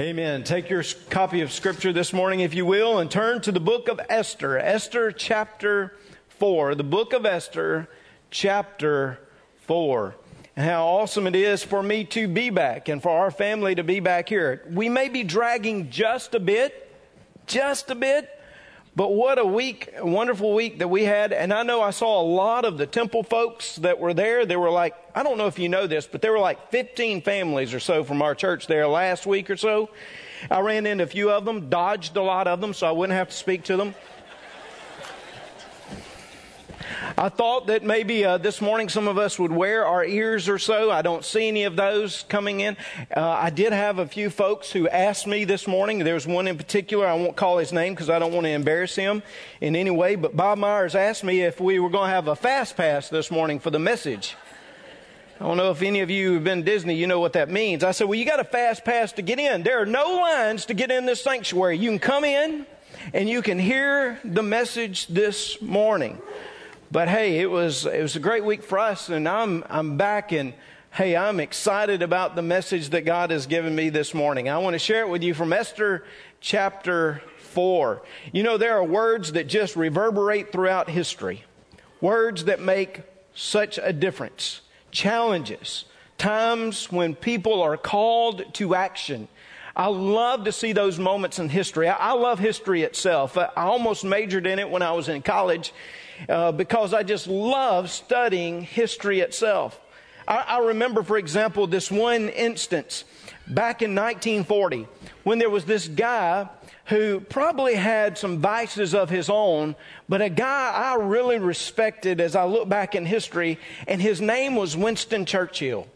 Amen. Take your copy of Scripture this morning, if you will, and turn to the book of Esther. Esther chapter 4. The book of Esther chapter 4. And how awesome it is for me to be back and for our family to be back here. We may be dragging just a bit, just a bit, but what a week, a wonderful week that we had. And I know I saw a lot of the temple folks that were there. There were like, I don't know if you know this, but there were like 15 families or so from our church there last week or so. I ran into a few of them, dodged a lot of them, so I wouldn't have to speak to them. I thought that maybe uh, this morning some of us would wear our ears or so. I don't see any of those coming in. Uh, I did have a few folks who asked me this morning. There was one in particular. I won't call his name because I don't want to embarrass him in any way. But Bob Myers asked me if we were going to have a fast pass this morning for the message. I don't know if any of you have been Disney, you know what that means. I said, well, you got a fast pass to get in. There are no lines to get in this sanctuary. You can come in and you can hear the message this morning. But hey, it was, it was a great week for us, and I'm, I'm back, and hey, I'm excited about the message that God has given me this morning. I want to share it with you from Esther chapter 4. You know, there are words that just reverberate throughout history, words that make such a difference, challenges, times when people are called to action. I love to see those moments in history. I love history itself. I almost majored in it when I was in college uh, because I just love studying history itself. I, I remember, for example, this one instance back in 1940 when there was this guy who probably had some vices of his own, but a guy I really respected as I look back in history, and his name was Winston Churchill.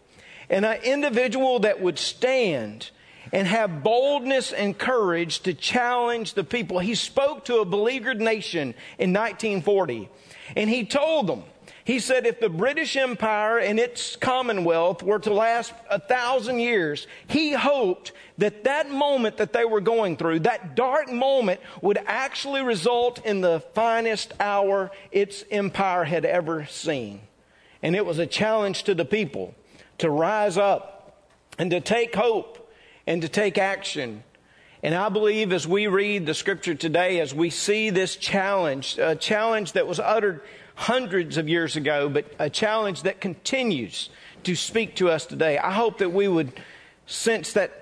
And an individual that would stand and have boldness and courage to challenge the people. He spoke to a beleaguered nation in 1940 and he told them, he said, if the British Empire and its Commonwealth were to last a thousand years, he hoped that that moment that they were going through, that dark moment, would actually result in the finest hour its empire had ever seen. And it was a challenge to the people to rise up and to take hope and to take action. And I believe as we read the scripture today, as we see this challenge, a challenge that was uttered hundreds of years ago, but a challenge that continues to speak to us today, I hope that we would sense that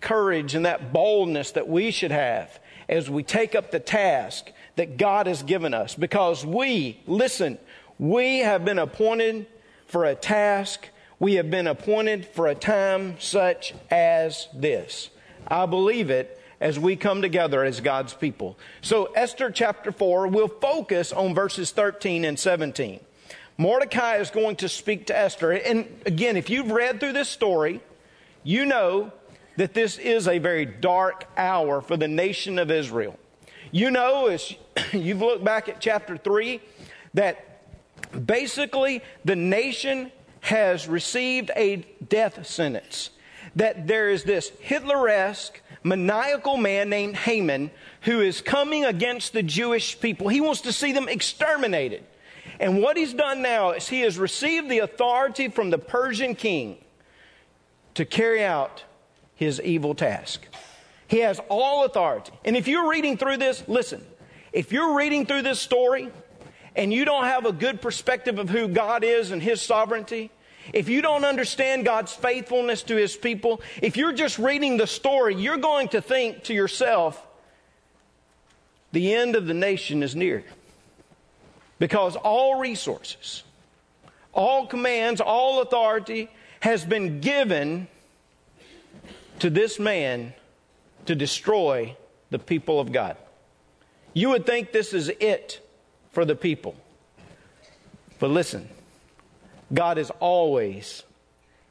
courage and that boldness that we should have as we take up the task that God has given us. Because we, listen, we have been appointed for a task we have been appointed for a time such as this. I believe it as we come together as God's people. So, Esther chapter 4 will focus on verses 13 and 17. Mordecai is going to speak to Esther. And again, if you've read through this story, you know that this is a very dark hour for the nation of Israel. You know, as you've looked back at chapter 3, that basically the nation has received a death sentence. That there is this Hitler-esque, maniacal man named Haman who is coming against the Jewish people. He wants to see them exterminated. And what he's done now is he has received the authority from the Persian king to carry out his evil task. He has all authority. And if you're reading through this, listen, if you're reading through this story and you don't have a good perspective of who God is and His sovereignty, if you don't understand God's faithfulness to His people, if you're just reading the story, you're going to think to yourself, the end of the nation is near. Because all resources, all commands, all authority has been given to this man to destroy the people of God. You would think this is it for the people. But listen, God is always,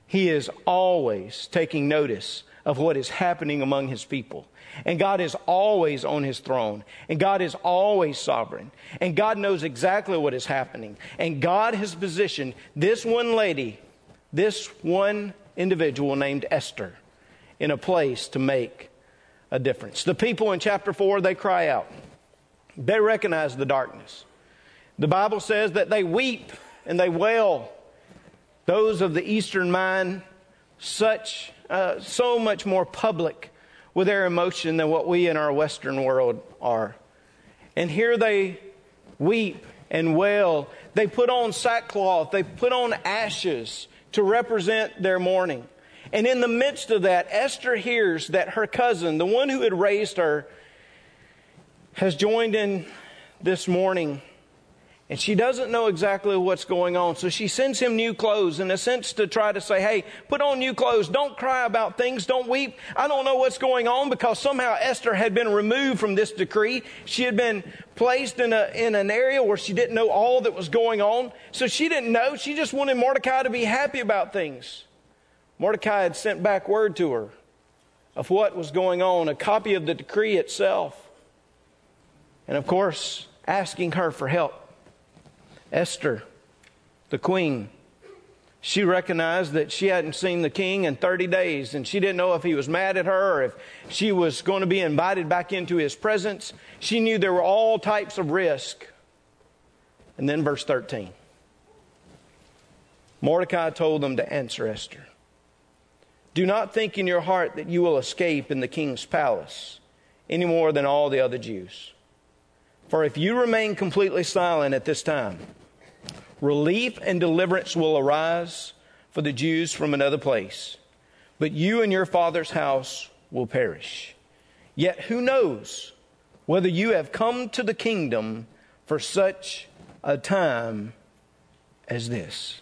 He is always taking notice of what is happening among His people. And God is always on His throne. And God is always sovereign. And God knows exactly what is happening. And God has positioned this one lady, this one individual named Esther, in a place to make a difference. The people in chapter 4, they cry out. They recognize the darkness. The Bible says that they weep and they wail. Those of the Eastern mind, such, uh, so much more public with their emotion than what we in our Western world are. And here they weep and wail. They put on sackcloth, they put on ashes to represent their mourning. And in the midst of that, Esther hears that her cousin, the one who had raised her, has joined in this mourning and she doesn't know exactly what's going on. So she sends him new clothes in a sense to try to say, hey, put on new clothes. Don't cry about things. Don't weep. I don't know what's going on because somehow Esther had been removed from this decree. She had been placed in, a, in an area where she didn't know all that was going on. So she didn't know. She just wanted Mordecai to be happy about things. Mordecai had sent back word to her of what was going on, a copy of the decree itself. And of course, asking her for help. Esther, the queen, she recognized that she hadn't seen the king in 30 days and she didn't know if he was mad at her or if she was going to be invited back into his presence. She knew there were all types of risk. And then verse 13. Mordecai told them to answer Esther. Do not think in your heart that you will escape in the king's palace any more than all the other Jews. For if you remain completely silent at this time, relief and deliverance will arise for the Jews from another place, but you and your father's house will perish. Yet who knows whether you have come to the kingdom for such a time as this?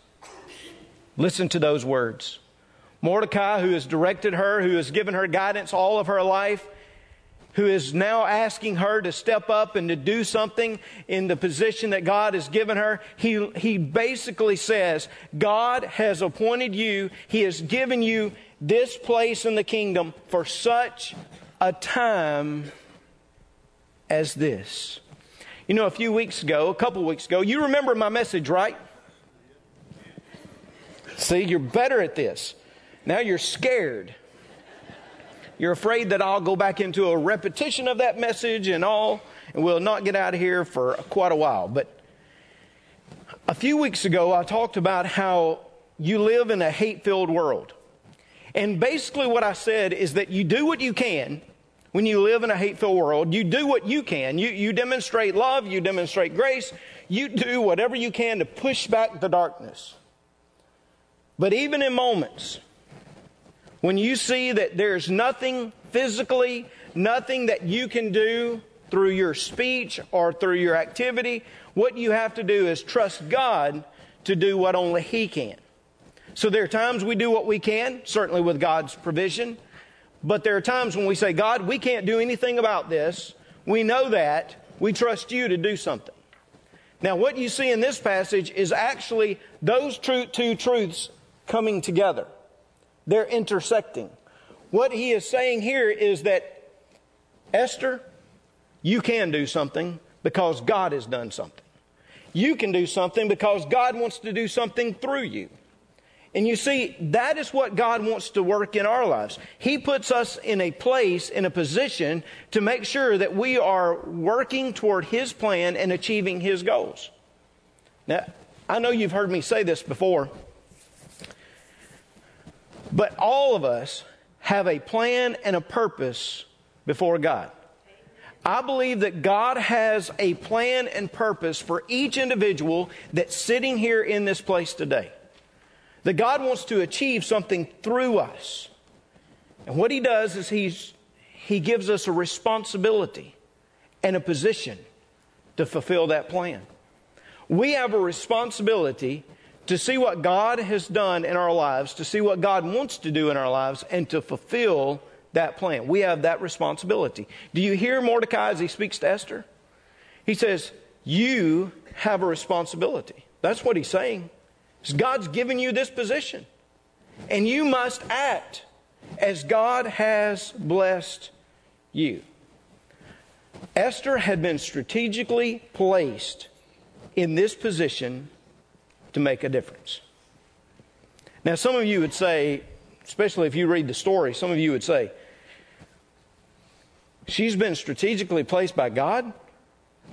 Listen to those words. Mordecai, who has directed her, who has given her guidance all of her life, who is now asking her to step up and to do something in the position that God has given her, he, he basically says, God has appointed you, He has given you this place in the kingdom for such a time as this. You know, a few weeks ago, a couple weeks ago, you remember my message, right? See, you're better at this. Now you're scared. You're afraid that I'll go back into a repetition of that message and all, and we'll not get out of here for quite a while. But a few weeks ago, I talked about how you live in a hate filled world. And basically, what I said is that you do what you can when you live in a hate filled world. You do what you can. You, you demonstrate love, you demonstrate grace, you do whatever you can to push back the darkness. But even in moments when you see that there's nothing physically, nothing that you can do through your speech or through your activity, what you have to do is trust God to do what only He can. So there are times we do what we can, certainly with God's provision, but there are times when we say, God, we can't do anything about this. We know that. We trust you to do something. Now, what you see in this passage is actually those two truths coming together. They're intersecting. What he is saying here is that, Esther, you can do something because God has done something. You can do something because God wants to do something through you. And you see, that is what God wants to work in our lives. He puts us in a place, in a position to make sure that we are working toward His plan and achieving His goals. Now, I know you've heard me say this before, but all of us have a plan and a purpose before God. I believe that God has a plan and purpose for each individual that's sitting here in this place today. That God wants to achieve something through us. And what He does is he's, He gives us a responsibility and a position to fulfill that plan. We have a responsibility to see what God has done in our lives, to see what God wants to do in our lives, and to fulfill that plan. We have that responsibility. Do you hear Mordecai as he speaks to Esther? He says, You have a responsibility. That's what he's saying. God's given you this position, and you must act as God has blessed you. Esther had been strategically placed in this position to make a difference. Now, some of you would say, especially if you read the story, some of you would say, she's been strategically placed by God.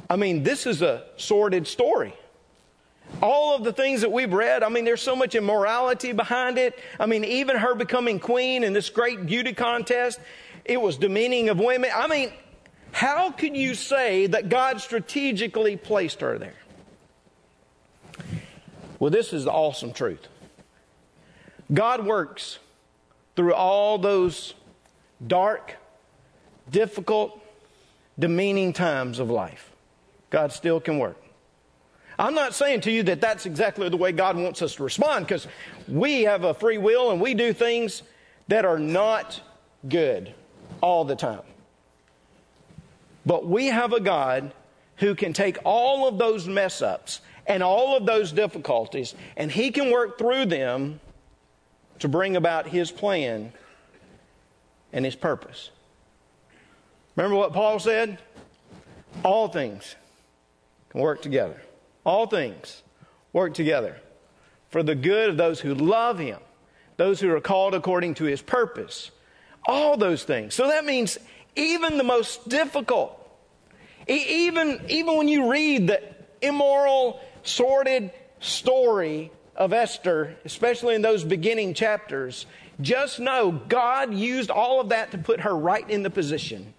I mean, this is a sordid story. All of the things that we've read, I mean, there's so much immorality behind it. I mean, even her becoming queen in this great beauty contest, it was demeaning of women. I mean, how can you say that God strategically placed her there? Well, this is the awesome truth. God works through all those dark, difficult, demeaning times of life. God still can work. I'm not saying to you that that's exactly the way God wants us to respond because we have a free will and we do things that are not good all the time. But we have a God who can take all of those mess ups and all of those difficulties and He can work through them to bring about His plan and His purpose. Remember what Paul said? All things can work together. All things work together for the good of those who love Him, those who are called according to His purpose. All those things. So that means even the most difficult, even, even when you read the immoral, sordid story of Esther, especially in those beginning chapters, just know God used all of that to put her right in the position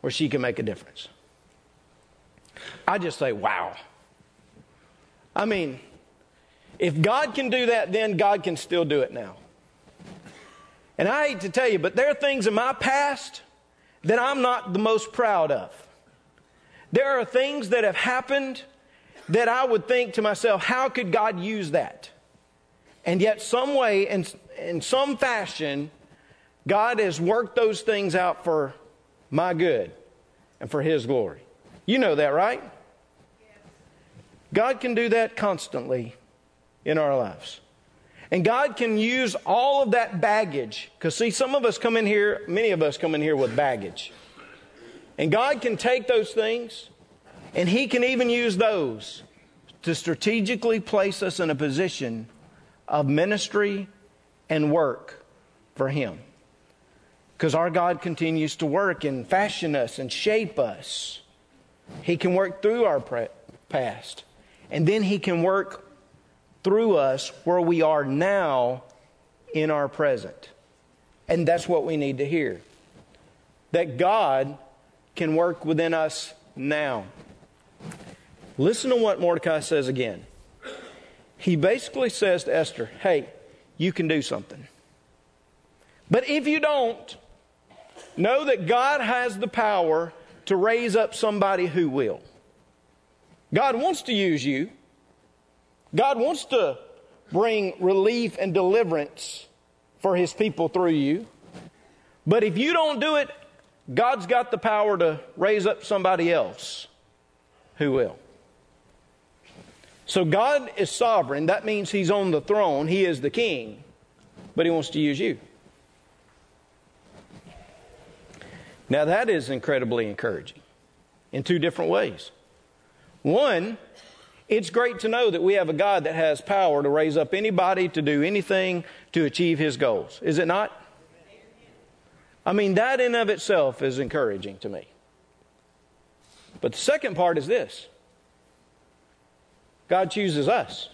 where she can make a difference. I just say, wow. I mean, if God can do that then, God can still do it now. And I hate to tell you, but there are things in my past that I'm not the most proud of. There are things that have happened that I would think to myself, how could God use that? And yet, some way, in, in some fashion, God has worked those things out for my good and for His glory. You know that, right? God can do that constantly in our lives. And God can use all of that baggage, because see, some of us come in here, many of us come in here with baggage. And God can take those things, and He can even use those to strategically place us in a position of ministry and work for Him. Because our God continues to work and fashion us and shape us. He can work through our past. And then He can work through us where we are now in our present. And that's what we need to hear. That God can work within us now. Listen to what Mordecai says again. He basically says to Esther, hey, you can do something. But if you don't, know that God has the power to raise up somebody who will. God wants to use you. God wants to bring relief and deliverance for his people through you. But if you don't do it, God's got the power to raise up somebody else who will. So God is sovereign. That means He's on the throne. He is the king. But He wants to use you. Now, that is incredibly encouraging in two different ways. One, it's great to know that we have a God that has power to raise up anybody to do anything to achieve His goals. Is it not? I mean, that in of itself is encouraging to me. But the second part is this God chooses us.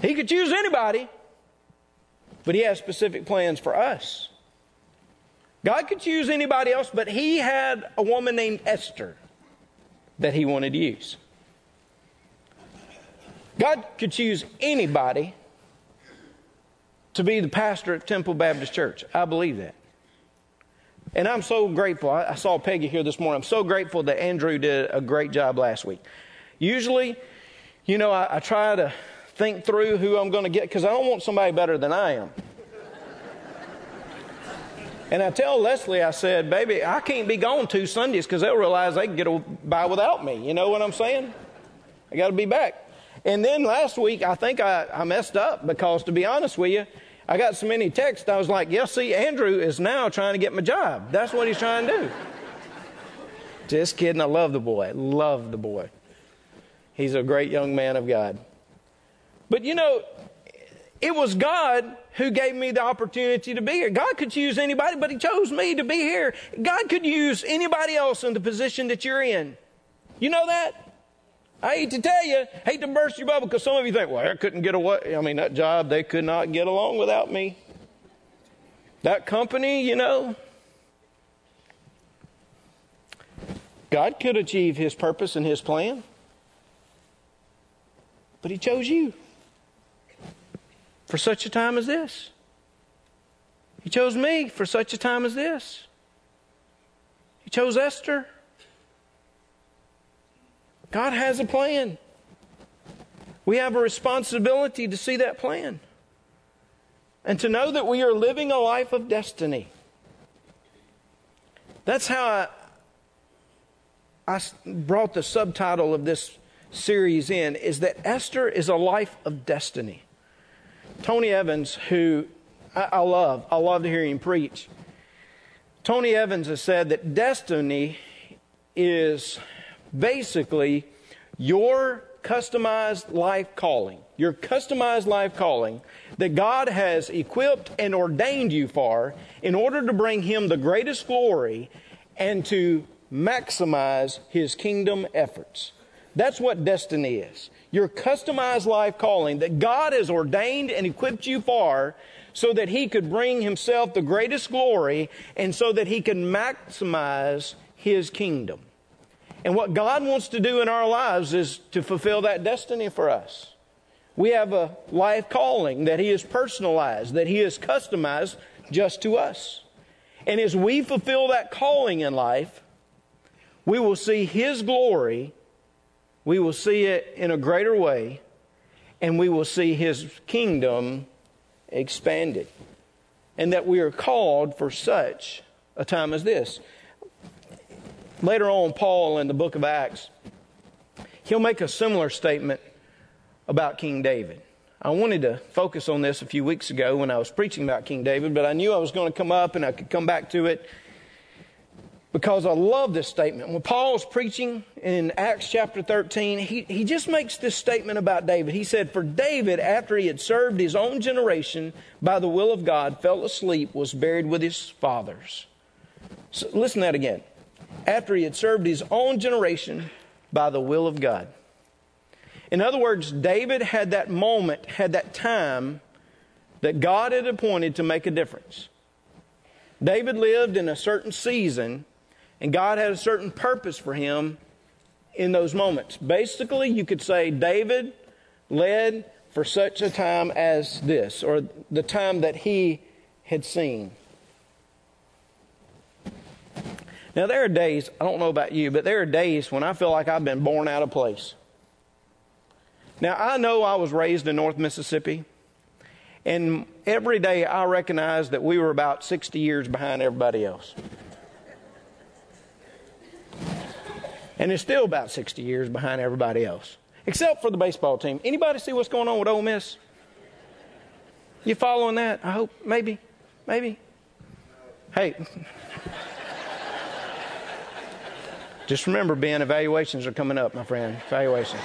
He could choose anybody, but He has specific plans for us. God could choose anybody else, but He had a woman named Esther that He wanted to use. God could choose anybody to be the pastor at Temple Baptist Church. I believe that. And I'm so grateful. I, saw Peggy here this morning. I'm so grateful that Andrew did a great job last week. Usually, you know, I, I try to think through who I'm going to get because I don't want somebody better than I am. And I tell Leslie, I said, baby, I can't be gone two Sundays because they'll realize they can get by without me. You know what I'm saying? I got to be back. And then last week, I think I, I messed up because, to be honest with you, I got so many texts. I was like, yeah, see, Andrew is now trying to get my job. That's what he's trying to do. Just kidding. I love the boy. Love the boy. He's a great young man of God. But you know, it was God who gave me the opportunity to be here. God could choose anybody, but He chose me to be here. God could use anybody else in the position that you're in. You know that? I hate to tell you, hate to burst your bubble because some of you think, well, I couldn't get away. I mean, that job, they could not get along without me. that company, you know, God could achieve his purpose and his plan. But he chose you for such a time as this. He chose me for such a time as this. He chose Esther. God has a plan. We have a responsibility to see that plan and to know that we are living a life of destiny. That's how I, I brought the subtitle of this series in is that Esther is a life of destiny. Tony Evans, who I, I love, I love to hear him preach. Tony Evans has said that destiny is basically your customized life calling, your customized life calling that God has equipped and ordained you for in order to bring Him the greatest glory and to maximize His kingdom efforts. That's what destiny is. Your customized life calling that God has ordained and equipped you for so that He could bring Himself the greatest glory and so that He can maximize His kingdom. And what God wants to do in our lives is to fulfill that destiny for us. We have a life calling that He has personalized, that He has customized just to us. And as we fulfill that calling in life, we will see His glory, we will see it in a greater way, and we will see His kingdom expanded. And that we are called for such a time as this. Later on, Paul in the book of Acts, he'll make a similar statement about King David. I wanted to focus on this a few weeks ago when I was preaching about King David, but I knew I was going to come up and I could come back to it because I love this statement. When Paul's preaching in Acts chapter 13, he, he just makes this statement about David. He said, For David, after he had served his own generation by the will of God, fell asleep, was buried with his fathers. So listen to that again. After he had served his own generation by the will of God. In other words, David had that moment, had that time that God had appointed to make a difference. David lived in a certain season, and God had a certain purpose for him in those moments. Basically, you could say David led for such a time as this, or the time that he had seen. Now, there are days, I don't know about you, but there are days when I feel like I've been born out of place. Now, I know I was raised in North Mississippi, and every day I recognize that we were about 60 years behind everybody else. And it's still about 60 years behind everybody else, except for the baseball team. Anybody see what's going on with Ole Miss? You following that? I hope. Maybe. Maybe. Hey. Just remember, Ben, evaluations are coming up, my friend. Evaluations.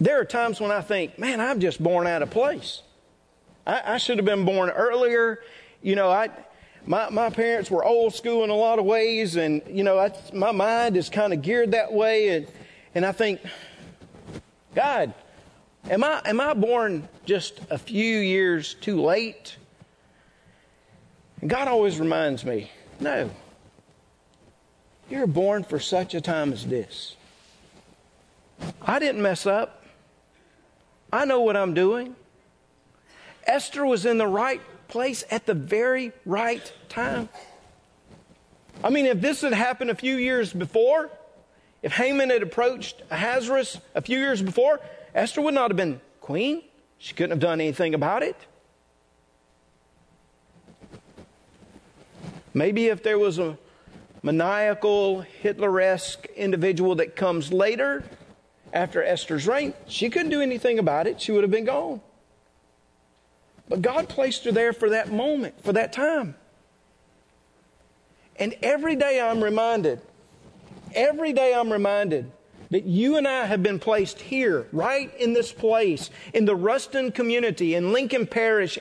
There are times when I think, man, I'm just born out of place. I, I should have been born earlier. You know, I, my, my parents were old school in a lot of ways, and, you know, I, my mind is kind of geared that way. And, and I think, God, am I, am I born just a few years too late? And God always reminds me, no, you're born for such a time as this. I didn't mess up. I know what I'm doing. Esther was in the right place at the very right time. I mean, if this had happened a few years before, if Haman had approached Ahasuerus a few years before, Esther would not have been queen. She couldn't have done anything about it. Maybe if there was a maniacal, Hitleresque individual that comes later, after Esther's reign. She couldn't do anything about it. She would have been gone. But God placed her there for that moment, for that time. And every day I'm reminded, every day I'm reminded that you and I have been placed here, right in this place, in the Ruston community, in Lincoln Parish.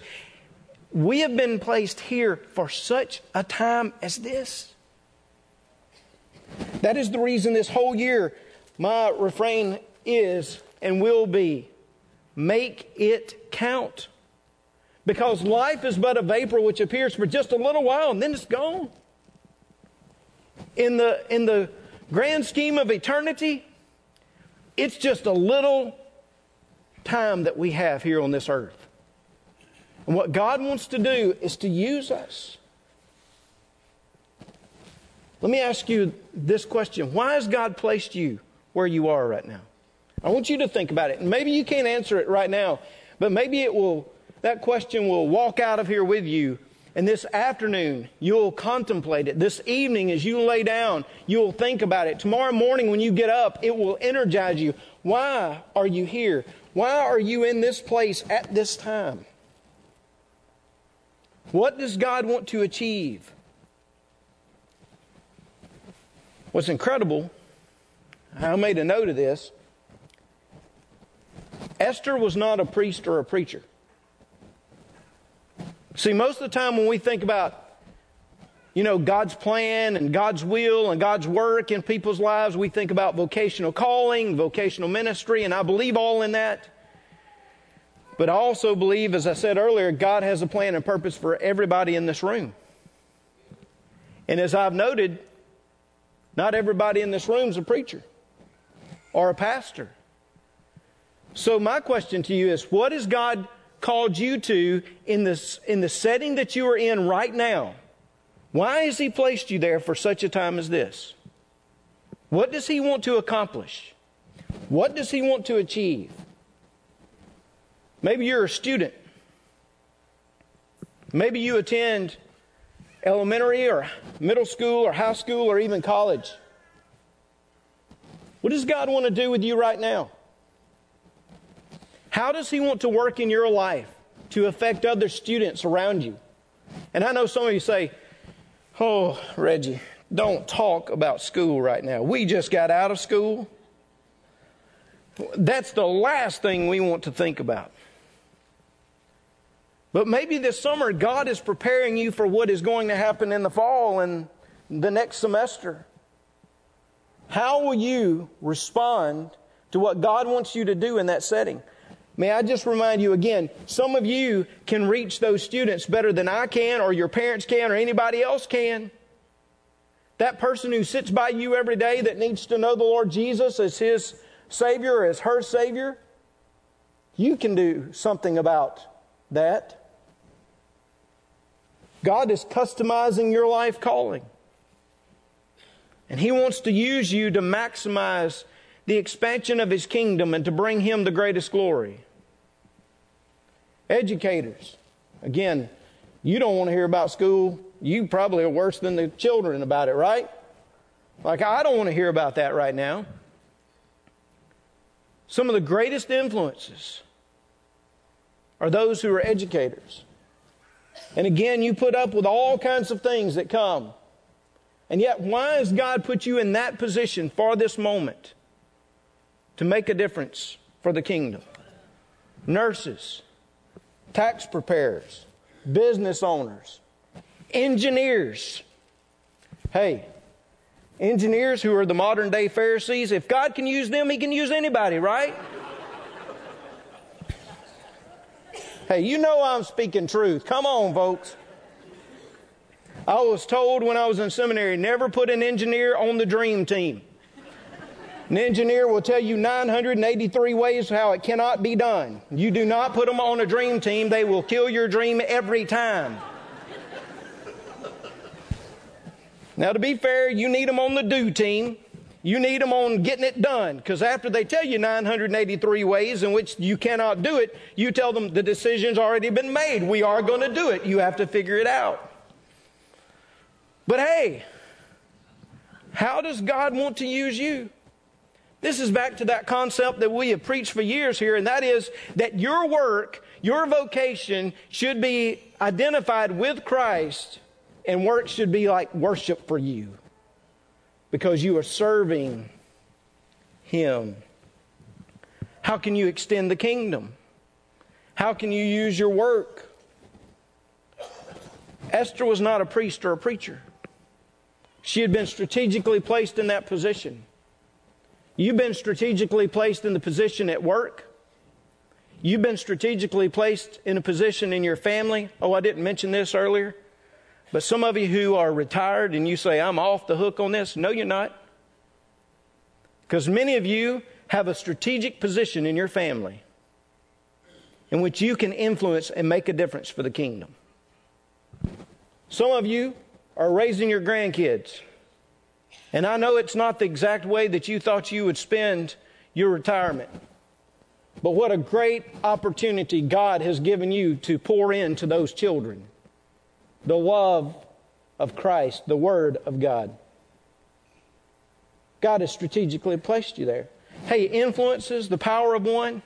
We have been placed here for such a time as this. That is the reason this whole year my refrain is and will be make it count. Because life is but a vapor which appears for just a little while and then it's gone. In the, in the grand scheme of eternity, it's just a little time that we have here on this earth. And what God wants to do is to use us. Let me ask you this question Why has God placed you where you are right now? I want you to think about it. Maybe you can't answer it right now, but maybe it will, that question will walk out of here with you. And this afternoon, you'll contemplate it. This evening, as you lay down, you'll think about it. Tomorrow morning, when you get up, it will energize you. Why are you here? Why are you in this place at this time? What does God want to achieve? What's incredible, I made a note of this. Esther was not a priest or a preacher. See, most of the time when we think about, you know, God's plan and God's will and God's work in people's lives, we think about vocational calling, vocational ministry, and I believe all in that. But I also believe, as I said earlier, God has a plan and purpose for everybody in this room. And as I've noted, not everybody in this room is a preacher or a pastor. So, my question to you is what is God called you to in, this, in the setting that you are in right now? Why has He placed you there for such a time as this? What does He want to accomplish? What does He want to achieve? Maybe you're a student. Maybe you attend elementary or middle school or high school or even college. What does God want to do with you right now? How does He want to work in your life to affect other students around you? And I know some of you say, Oh, Reggie, don't talk about school right now. We just got out of school. That's the last thing we want to think about. But maybe this summer, God is preparing you for what is going to happen in the fall and the next semester. How will you respond to what God wants you to do in that setting? May I just remind you again, some of you can reach those students better than I can, or your parents can, or anybody else can. That person who sits by you every day that needs to know the Lord Jesus as his Savior, as her Savior, you can do something about that. God is customizing your life calling. And He wants to use you to maximize the expansion of His kingdom and to bring Him the greatest glory. Educators, again, you don't want to hear about school. You probably are worse than the children about it, right? Like, I don't want to hear about that right now. Some of the greatest influences are those who are educators. And again, you put up with all kinds of things that come. And yet, why has God put you in that position for this moment? To make a difference for the kingdom. Nurses, tax preparers, business owners, engineers. Hey, engineers who are the modern day Pharisees, if God can use them, He can use anybody, right? Hey, you know I'm speaking truth. Come on, folks. I was told when I was in seminary never put an engineer on the dream team. An engineer will tell you 983 ways how it cannot be done. You do not put them on a dream team, they will kill your dream every time. Now, to be fair, you need them on the do team. You need them on getting it done because after they tell you 983 ways in which you cannot do it, you tell them the decision's already been made. We are going to do it. You have to figure it out. But hey, how does God want to use you? This is back to that concept that we have preached for years here, and that is that your work, your vocation should be identified with Christ, and work should be like worship for you because you are serving Him. How can you extend the kingdom? How can you use your work? Esther was not a priest or a preacher. She had been strategically placed in that position. You've been strategically placed in the position at work. You've been strategically placed in a position in your family. Oh, I didn't mention this earlier. But some of you who are retired and you say, I'm off the hook on this. No, you're not. Because many of you have a strategic position in your family in which you can influence and make a difference for the kingdom. Some of you are raising your grandkids. And I know it's not the exact way that you thought you would spend your retirement. But what a great opportunity God has given you to pour into those children the love of Christ, the Word of God. God has strategically placed you there. Hey, influences, the power of one.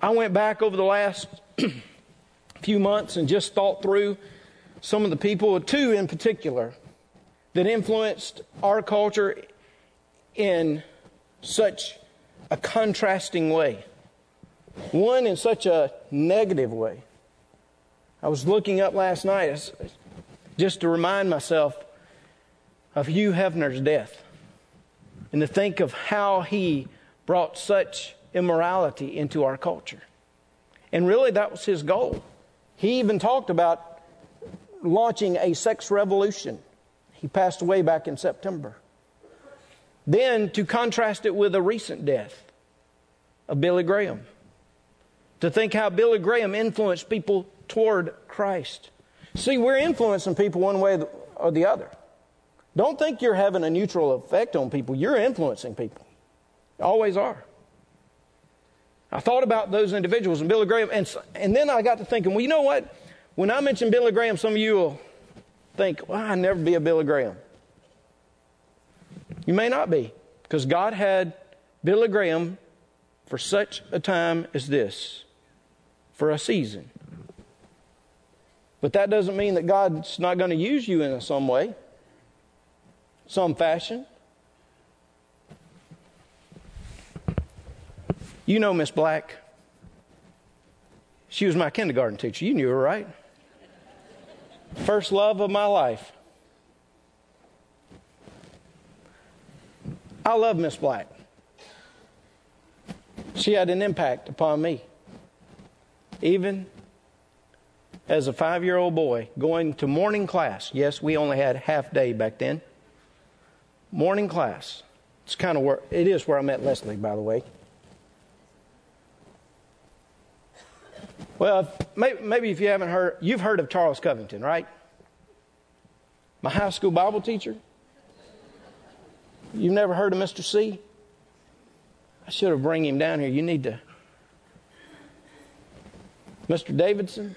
I went back over the last few months and just thought through some of the people, two in particular, that influenced our culture in such a contrasting way. One in such a negative way. I was looking up last night just to remind myself of Hugh Hefner's death and to think of how he brought such immorality into our culture. And really, that was his goal. He even talked about launching a sex revolution. He passed away back in September. Then, to contrast it with a recent death of Billy Graham, to think how Billy Graham influenced people toward Christ. See, we're influencing people one way or the other. Don't think you're having a neutral effect on people. You're influencing people. You always are. I thought about those individuals and Billy Graham, and, and then I got to thinking, well, you know what? When I mention Billy Graham, some of you will think, well, I'll never be a Billy Graham. You may not be, because God had Billy Graham for such a time as this, for a season. But that doesn't mean that God's not going to use you in some way, some fashion. You know Miss Black. She was my kindergarten teacher. You knew her, right? First love of my life. I love Miss Black. She had an impact upon me. Even as a five year old boy going to morning class. Yes, we only had half day back then. Morning class. It's kind of where it is where I met Leslie, by the way. Well, maybe, if you haven't heard, you've heard of Charles Covington, right? My high school Bible teacher. You've never heard of Mr. C? I should have bring him down here. You need to. Mr. Davidson.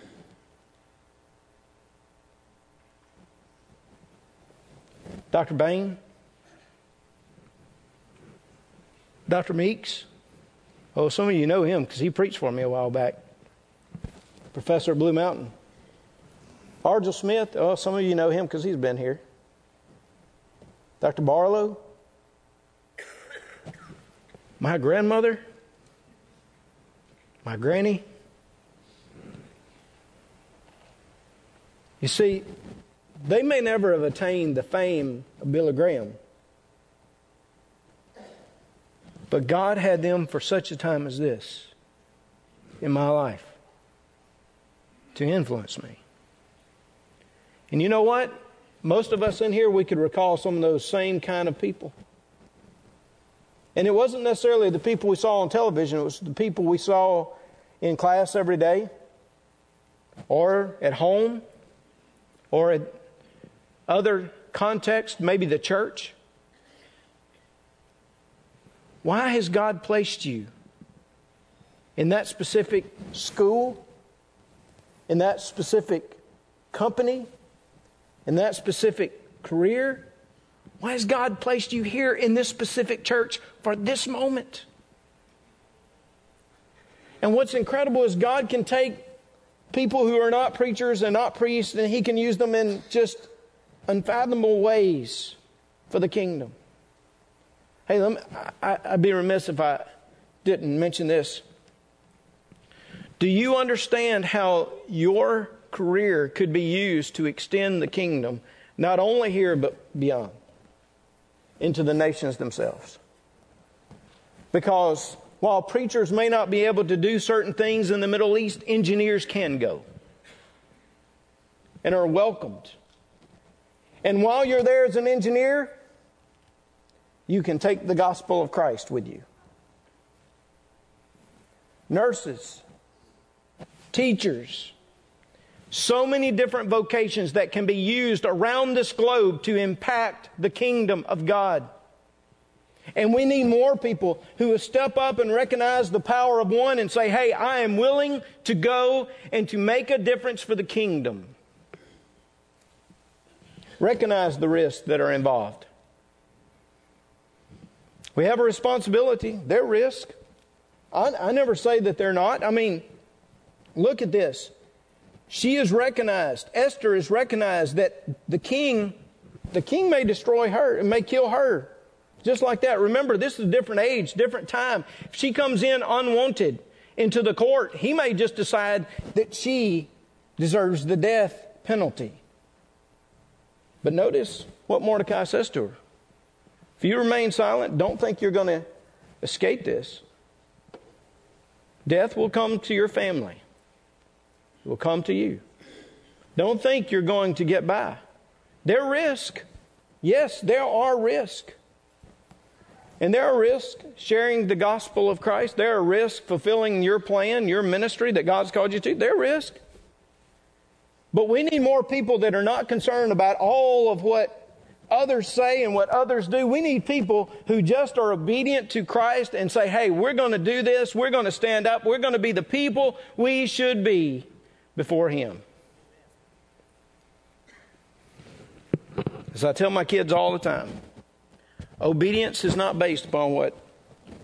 Dr. Bain. Dr. Meeks. Oh, some of you know him because he preached for me a while back. Professor at Blue Mountain. Argel Smith. Oh, some of you know him because he's been here. Dr. Barlow my grandmother, my granny. You see, they may never have attained the fame of Billy Graham, but God had them for such a time as this in my life to influence me. And you know what? Most of us in here, we could recall some of those same kind of people. And it wasn't necessarily the people we saw on television, it was the people we saw in class every day, or at home, or at other contexts, maybe the church. Why has God placed you in that specific school, in that specific company, in that specific career? Why has God placed you here in this specific church for this moment? And what's incredible is God can take people who are not preachers and not priests, and He can use them in just unfathomable ways for the kingdom. Hey, me, I, I'd be remiss if I didn't mention this. Do you understand how your career could be used to extend the kingdom, not only here, but beyond? into the nations themselves. Because while preachers may not be able to do certain things in the Middle East, engineers can go and are welcomed. And while you're there as an engineer, you can take the gospel of Christ with you. Nurses, teachers, so many different vocations that can be used around this globe to impact the kingdom of God. And we need more people who will step up and recognize the power of one and say, hey, I am willing to go and to make a difference for the kingdom. Recognize the risks that are involved. We have a responsibility. They're risk. I, I never say that they're not. I mean, look at this. She is recognized, Esther is recognized that the king, the king may destroy her and may kill her. Just like that. Remember, this is a different age, different time. If she comes in unwanted into the court, he may just decide that she deserves the death penalty. But notice what Mordecai says to her. If you remain silent, don't think you're going to escape this. Death will come to your family, will come to you. Don't think you're going to get by. There are risks. Yes, there are risk. And there are risks sharing the gospel of Christ. There are risks fulfilling your plan, your ministry that God's called you to. There are risks. But we need more people that are not concerned about all of what others say and what others do. We need people who just are obedient to Christ and say, hey, we're going to do this. We're going to stand up. We're going to be the people we should be before Him. As I tell my kids all the time, Obedience is not based upon what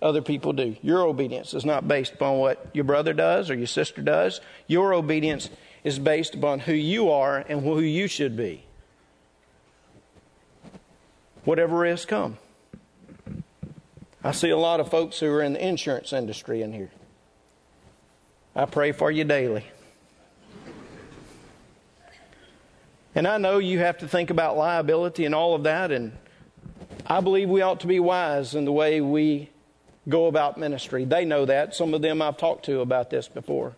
other people do. Your obedience is not based upon what your brother does or your sister does. Your obedience is based upon who you are and who you should be. Whatever is come. I see a lot of folks who are in the insurance industry in here. I pray for you daily. And I know you have to think about liability and all of that, and I believe we ought to be wise in the way we go about ministry. They know that. Some of them I've talked to about this before.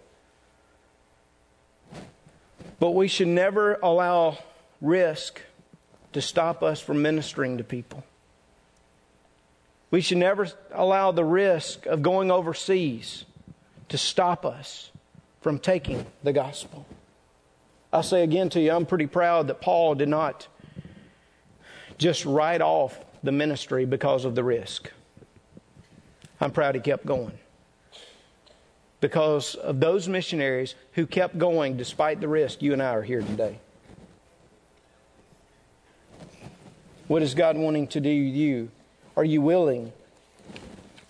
But we should never allow risk to stop us from ministering to people. We should never allow the risk of going overseas to stop us from taking the gospel. I say again to you, I'm pretty proud that Paul did not just write off the ministry because of the risk. I'm proud he kept going. Because of those missionaries who kept going despite the risk, you and I are here today. What is God wanting to do with you? Are you willing?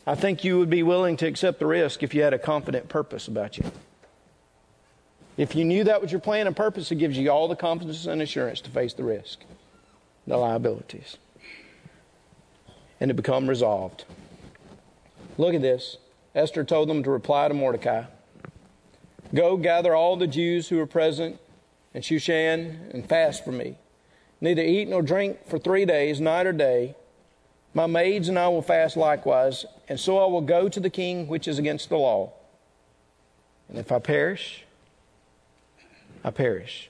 I think you would be willing to accept the risk if you had a confident purpose about you. If you knew that was your plan and purpose, it gives you all the confidence and assurance to face the risk, the liabilities and to become resolved. Look at this. Esther told them to reply to Mordecai Go gather all the Jews who are present in Shushan and fast for me. Neither eat nor drink for three days, night or day. My maids and I will fast likewise, and so I will go to the king, which is against the law. And if I perish, I perish.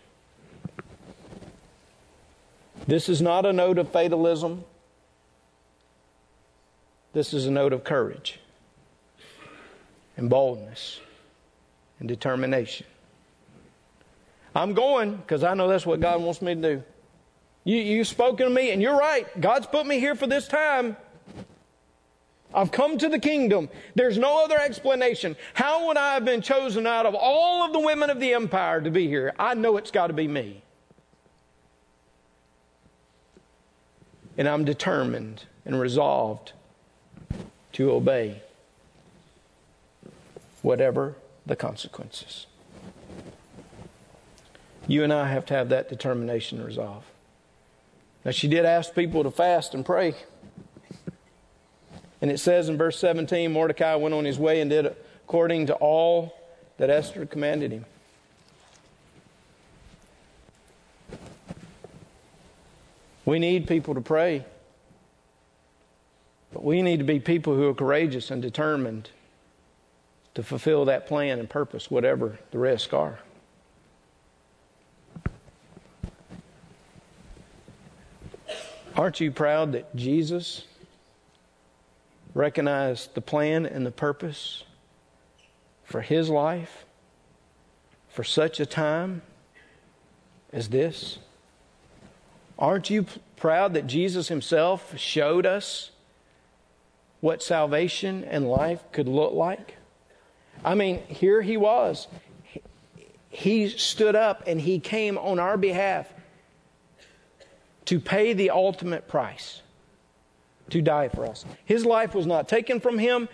This is not a note of fatalism. This is a note of courage and boldness and determination. I'm going because I know that's what God wants me to do. You, you've spoken to me, and you're right. God's put me here for this time. I've come to the kingdom. There's no other explanation. How would I have been chosen out of all of the women of the empire to be here? I know it's got to be me. And I'm determined and resolved to obey, whatever the consequences. You and I have to have that determination and resolve. Now, she did ask people to fast and pray. And it says in verse 17 Mordecai went on his way and did according to all that Esther commanded him. We need people to pray. But we need to be people who are courageous and determined to fulfill that plan and purpose, whatever the risks are. Aren't you proud that Jesus recognized the plan and the purpose for his life for such a time as this? Aren't you proud that Jesus himself showed us what salvation and life could look like? I mean, here he was. He stood up and he came on our behalf to pay the ultimate price, to die for us. His life was not taken from him,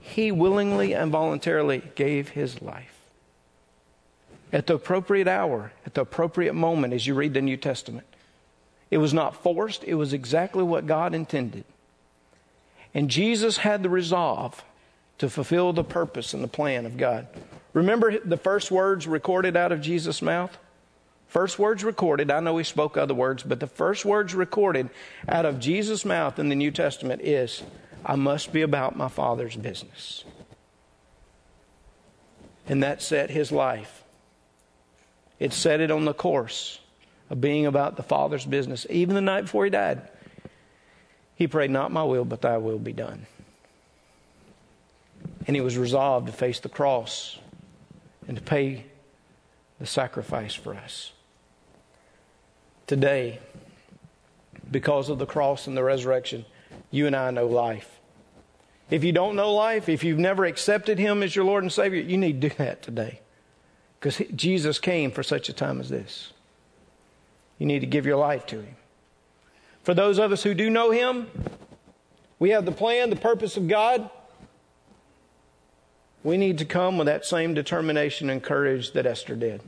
he willingly and voluntarily gave his life. At the appropriate hour, at the appropriate moment, as you read the New Testament. It was not forced, it was exactly what God intended. And Jesus had the resolve to fulfill the purpose and the plan of God. Remember the first words recorded out of Jesus' mouth? First words recorded, I know he spoke other words, but the first words recorded out of Jesus' mouth in the New Testament is, I must be about my Father's business. And that set his life. It set it on the course of being about the Father's business. Even the night before he died, he prayed, Not my will, but thy will be done. And he was resolved to face the cross and to pay the sacrifice for us today, because of the cross and the resurrection, you and I know life. If you don't know life, if you've never accepted Him as your Lord and Savior, you need to do that today. Because Jesus came for such a time as this. You need to give your life to Him. For those of us who do know Him, we have the plan, the purpose of God. We need to come with that same determination and courage that Esther did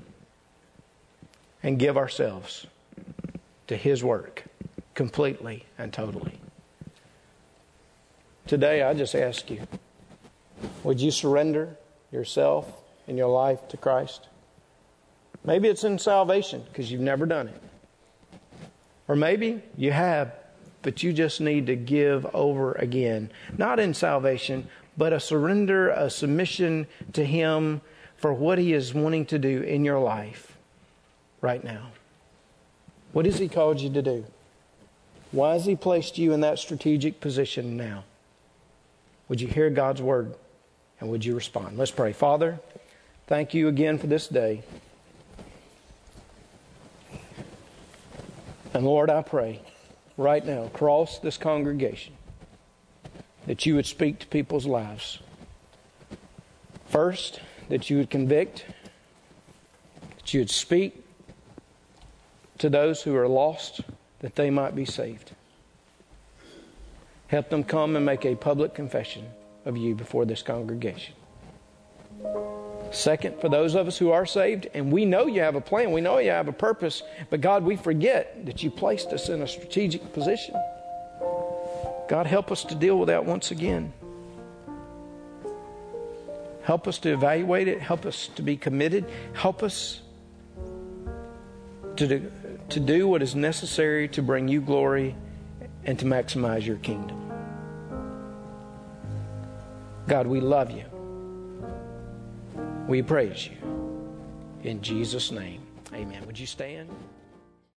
and give ourselves to His work completely and totally. Today, I just ask you would you surrender yourself and your life to Christ? Maybe it's in salvation because you've never done it. Or maybe you have, but you just need to give over again. Not in salvation, but a surrender, a submission to Him for what He is wanting to do in your life right now. What has He called you to do? Why has He placed you in that strategic position now? Would you hear God's word and would you respond? Let's pray. Father, thank you again for this day. And Lord, I pray right now across this congregation that you would speak to people's lives. First, that you would convict, that you would speak to those who are lost that they might be saved. Help them come and make a public confession of you before this congregation. Second, for those of us who are saved, and we know you have a plan, we know you have a purpose, but God, we forget that you placed us in a strategic position. God, help us to deal with that once again. Help us to evaluate it. Help us to be committed. Help us to do, to do what is necessary to bring you glory and to maximize your kingdom. God, we love you. We praise you. In Jesus' name, amen. Would you stand?